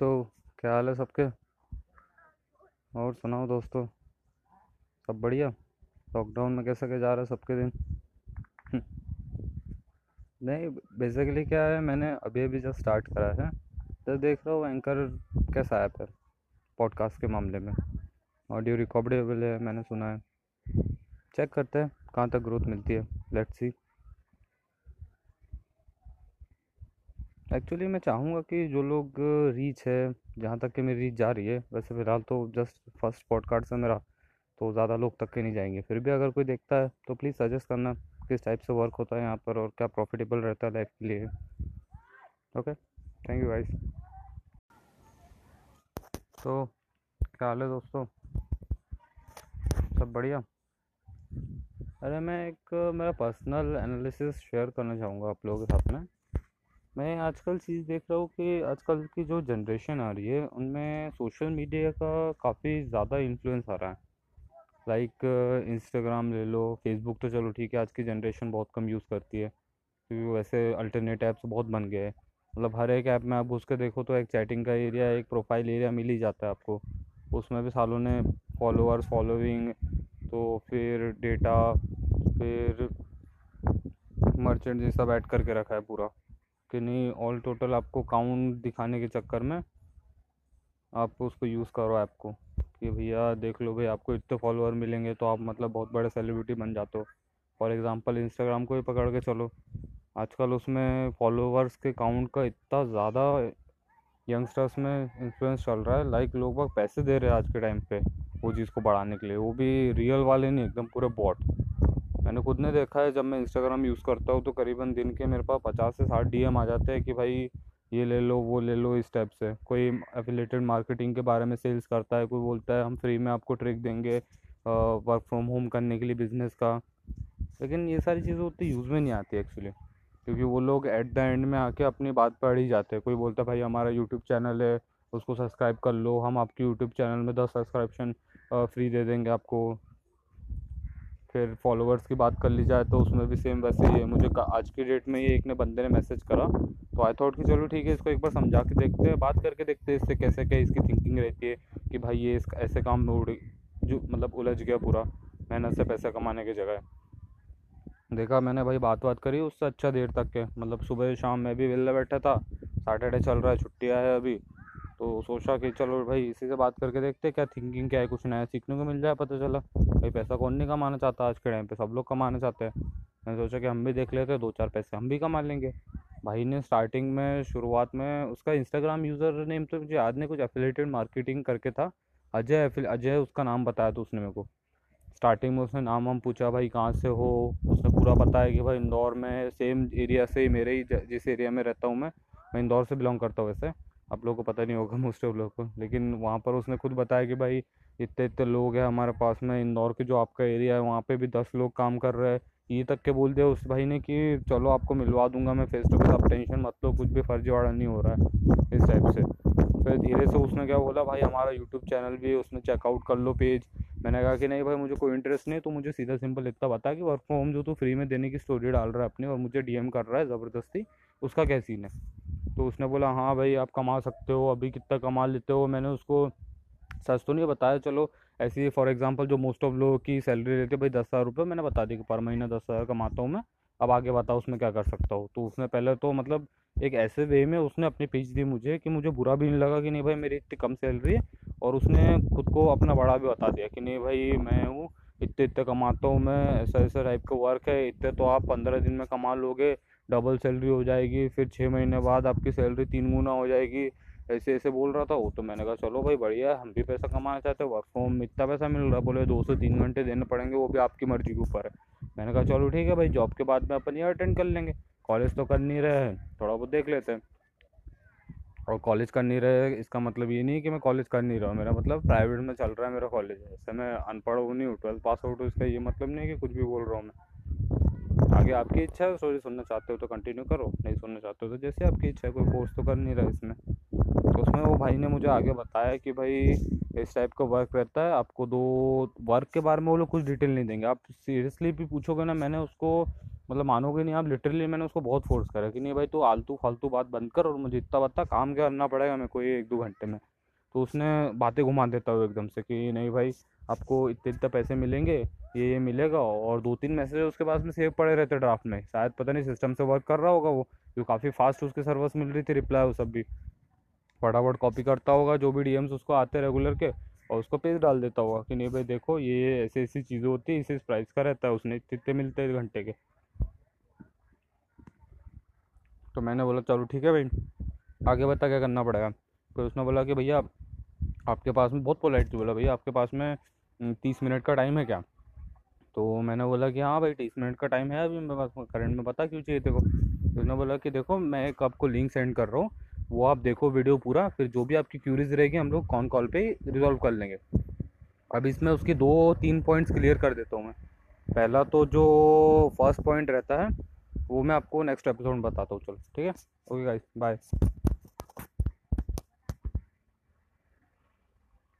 तो क्या हाल है सबके? और सुनाओ दोस्तों। सब बढ़िया? लॉकडाउन में कैसा क्या जा रहा है सबके दिन? नहीं बेसिकली क्या है, मैंने अभी अभी जस्ट स्टार्ट करा है। तो देख रहा हूँ एंकर कैसा ऐप है? पॉडकास्ट के मामले में। ऑडियो रिकॉर्डेबल है, मैंने सुना है। चेक करते हैं, कहाँ तक ग्रोथ मिलती है? लेट्स सी एक्चुअली मैं चाहूँगा कि जो लोग रीच है, जहाँ तक कि मेरी रीच जा रही है, वैसे फ़िलहाल तो जस्ट फ़र्स्ट पॉडकास्ट है मेरा तो ज़्यादा लोग तक के नहीं जाएँगे। फिर भी अगर कोई देखता है तो प्लीज़ सजेस्ट करना किस टाइप से वर्क होता है यहाँ पर और क्या प्रॉफिटेबल रहता है लाइफ के लिए। ओके थैंक यू गाइस तो क्या हाल है दोस्तों? सब बढ़िया? अरे, मैं एक, मेरा पर्सनल एनालिसिस शेयर करना चाहूँगा आप लोगों के साथ में। मैं आजकल चीज़ देख रहा हूँ कि आजकल की जो जनरेशन आ रही है, उनमें सोशल मीडिया का काफ़ी ज़्यादा इन्फ्लुएंस आ रहा है। लाइक, इंस्टाग्राम ले लो, फेसबुक तो चलो ठीक है, आज की जनरेशन बहुत कम यूज़ करती है, क्योंकि वैसे अल्टरनेट ऐप्स बहुत बन गए हैं। मतलब हर एक ऐप में आप उसके देखो तो एक चैटिंग का एरिया, एक प्रोफ़ाइल एरिया मिल ही जाता है आपको। उसमें भी सालों ने फॉलोअर्स, फॉलोइंग तो फिर डेटा, फिर मर्चेंट जैसा ऐड करके रखा है पूरा। कि नहीं ऑल टोटल आपको काउंट दिखाने के चक्कर में आप उसको यूज़ करो ऐप को कि भैया देख लो भाई आपको इतने फॉलोअर मिलेंगे तो आप मतलब बहुत बड़े सेलिब्रिटी बन जाते हो। फॉर एग्ज़ाम्पल इंस्टाग्राम को ही पकड़ के चलो। आजकल उसमें फॉलोअर्स के काउंट का इतना ज़्यादा यंगस्टर्स में इन्फ्लुएंस चल रहा है लाइक लोग पैसे दे रहे हैं आज के टाइम पे वो चीज़ को बढ़ाने के लिए। वो भी रियल वाले नहीं, एकदम पूरे बॉट मैंने खुद ने देखा है, जब मैं इंस्टाग्राम यूज़ करता हूँ तो करीबन दिन के मेरे पास पचास से साठ डी आ जाते हैं कि भाई, ये ले लो, वो ले लो इस टाइप से। कोई एफिलेटेड मार्केटिंग के बारे में सेल्स करता है, कोई बोलता है, हम फ्री में आपको ट्रिक देंगे वर्क फ्रॉम होम करने के लिए बिज़नेस का। लेकिन ये सारी चीज़ें उतनी यूज़ में नहीं आती एक्चुअली क्योंकि वो लोग एट द एंड में आके अपनी बात पढ़ ही जाते हैं। कोई बोलता है, भाई, हमारा यूट्यूब चैनल है, उसको सब्सक्राइब कर लो, हम आपके यूट्यूब चैनल में दस सब्सक्रिप्शन फ्री दे देंगे आपको। फिर फॉलोअर्स की बात कर ली जाए तो उसमें भी सेम वैसे ही है। मुझे आज की डेट में ये एक ने बंदे ने मैसेज करा तो आई थॉट कि चलो ठीक है, इसको एक बार समझा के देखते हैं, बात करके देखते हैं इससे कैसे क्या इसकी थिंकिंग रहती है कि भाई ये इस ऐसे काम में उड़ जो मतलब उलझ गया पूरा मेहनत से पैसा कमाने की जगह। देखा मैंने भाई बात बात करी, उससे अच्छा देर तक के मतलब सुबह शाम मैं भी वेला बैठा था सैटरडे चल रहा है छुट्टियाँ है अभी तो सोचा कि चलो भाई इसी से बात करके देखते क्या थिंकिंग क्या है, कुछ नया सीखने को मिल जाए पता चला। भाई पैसा कौन नहीं कमाना चाहता आज के टाइम पे, सब लोग कमाना चाहते हैं। मैंने सोचा कि हम भी देख लेते हैं दो चार पैसे हम भी कमा लेंगे। भाई ने स्टार्टिंग में, शुरुआत में उसका इंस्टाग्राम यूज़र नेम तो मुझे याद नहीं, कुछ एफिलेटेड मार्केटिंग करके था। अजय अजय उसका नाम बताया था उसने मेरे को। स्टार्टिंग में उसने नाम हम पूछा, भाई कहाँ से हो? उसने पूरा बताया कि भाई इंदौर में सेम एरिया से ही मेरे ही जिस एरिया में रहता हूँ मैं मैं इंदौर से बिलोंग करता हूँ वैसे। आप लोगों को पता नहीं होगा मोस्ट ऑफ़ लोग को, लेकिन वहाँ पर उसने खुद बताया कि भाई, इतने इतने लोग हैं हमारे पास में, इंदौर के जो आपका एरिया है, वहाँ पे भी दस लोग काम कर रहे हैं। ये तक के बोल दिया उस भाई ने कि, चलो आपको मिलवा दूँगा मैं फेस टू फेस आप टेंशन मत लो, कुछ भी फर्जीवाड़ा नहीं हो रहा है। इस टाइप से। फिर धीरे से उसने क्या बोला, भाई, हमारा यूट्यूब चैनल भी उसमें चेकआउट कर लो पेज मैंने कहा कि, नहीं भाई, मुझे कोई इंटरेस्ट नहीं तो मुझे सीधा सिंपल इतना बता कि वर्क फ्रॉम होम जो तू फ्री में देने की स्टोरी डाल रहा है अपनी और मुझे डीएम कर रहा है ज़बरदस्ती, उसका क्या सीन है? तो उसने बोला हाँ भाई, आप कमा सकते हो, अभी कितना कमा लेते हो? मैंने उसको, सच तो नहीं बताया, चलो, ऐसी फॉर एग्जांपल जो मोस्ट ऑफ़ लोगों की सैलरी रहती है, भाई, दस हज़ार रुपये मैंने बता दी कि पर महीना दस हज़ार कमाता हूँ मैं, अब आगे बताओ उसमें क्या कर सकता हूँ? तो उसने पहले तो मतलब एक ऐसे वे में उसने अपनी पिच दी मुझे कि मुझे बुरा भी नहीं लगा कि नहीं भाई, मेरी इतनी कम सैलरी है, और उसने खुद को अपना बड़ा भी बता दिया कि नहीं भाई, मैं हूँ, इतने इतने कमाता हूँ मैं, ऐसा ऐसा टाइप का वर्क है, इतने तो आप पंद्रह दिन में कमा लोगे डबल सैलरी हो जाएगी, फिर छः महीने बाद आपकी सैलरी तीन गुना हो जाएगी। ऐसे ऐसे बोल रहा था वो तो मैंने कहा, चलो भाई बढ़िया हम भी पैसा कमाना चाहते हैं वर्क फ्रॉम में इतना पैसा मिल रहा है, बोले दो से तीन घंटे देने पड़ेंगे, वो भी आपकी मर्ज़ी के ऊपर है। मैंने कहा, चलो ठीक है भाई जॉब के बाद में अपन ये अटेंड कर लेंगे। कॉलेज तो कर नहीं रहे हैं, थोड़ा बहुत देख लेते हैं। और कॉलेज कर नहीं रहे इसका मतलब ये नहीं कि मैं कॉलेज कर नहीं रहा हूँ, मेरा मतलब प्राइवेट में चल रहा है मेरा कॉलेज ऐसे मैं अनपढ़ हूँ, नहीं हूँ ट्वेल्थ पास आउट हूँ, इसका ये मतलब नहीं कि कुछ भी बोल रहा हूँ मैं। आगे आपकी इच्छा है स्टोरी सुनना चाहते हो तो कंटिन्यू करो, नहीं सुनना चाहते हो तो जैसे आपकी इच्छा है, कोई कोर्स तो कर नहीं रहा इसमें। तो उसमें वो भाई ने मुझे आगे बताया कि भाई इस टाइप का वर्क रहता है, आपको दो वर्क के बारे में वो लोग कुछ डिटेल नहीं देंगे। आप सीरियसली भी पूछोगे ना, मैंने उसको मतलब मानोगे नहीं आप लिटरली मैंने उसको बहुत फोर्स करा कि नहीं भाई तू आलतू फालतू बात बंद कर और मुझे इतना बता, काम करना पड़ेगा मेरे को एक दो घंटे में। तो उसने बातें घुमा देता हुआ एकदम से कि नहीं भाई आपको इतने इतने पैसे मिलेंगे, ये ये मिलेगा और दो तीन मैसेज उसके पास में सेव पड़े रहते ड्राफ्ट में। शायद पता नहीं सिस्टम से वर्क कर रहा होगा वो जो काफ़ी फास्ट उसके सर्विस मिल रही थी रिप्लाई वो सब भी। फटाफट कॉपी करता होगा जो भी डीएम्स उसको आते रेगुलर के और उसको पेज डाल देता होगा कि नहीं भाई देखो, ये ऐसी ऐसी चीज़ें होती है, इस इस प्राइस का रहता है, उसने इतने मिलते हैं घंटे के। तो मैंने बोला, चलो ठीक है भाई, आगे बता क्या करना पड़ेगा? फिर उसने बोला कि, भैया, आपके पास में बहुत पोलाइट थी बोला, भैया, आपके पास में तीस मिनट का टाइम है क्या? तो मैंने बोला कि हाँ भाई, तीस मिनट का टाइम है अभी पास करंट में पता क्यों चाहिए देखो तो उसने बोला कि देखो, मैं एक आपको लिंक सेंड कर रहा हूँ, वो आप देखो वीडियो पूरा, फिर जो भी आपकी क्यूरीज रहेगी हम लोग कॉन कॉल पे रिजॉल्व कर लेंगे। अब इसमें उसके दो तीन पॉइंट्स क्लियर कर देता हूँ मैं। पहला तो जो फ़र्स्ट पॉइंट रहता है, वो मैं आपको नेक्स्ट एपिसोड में बताता हूँ। चलो, ठीक है? Okay guys, bye.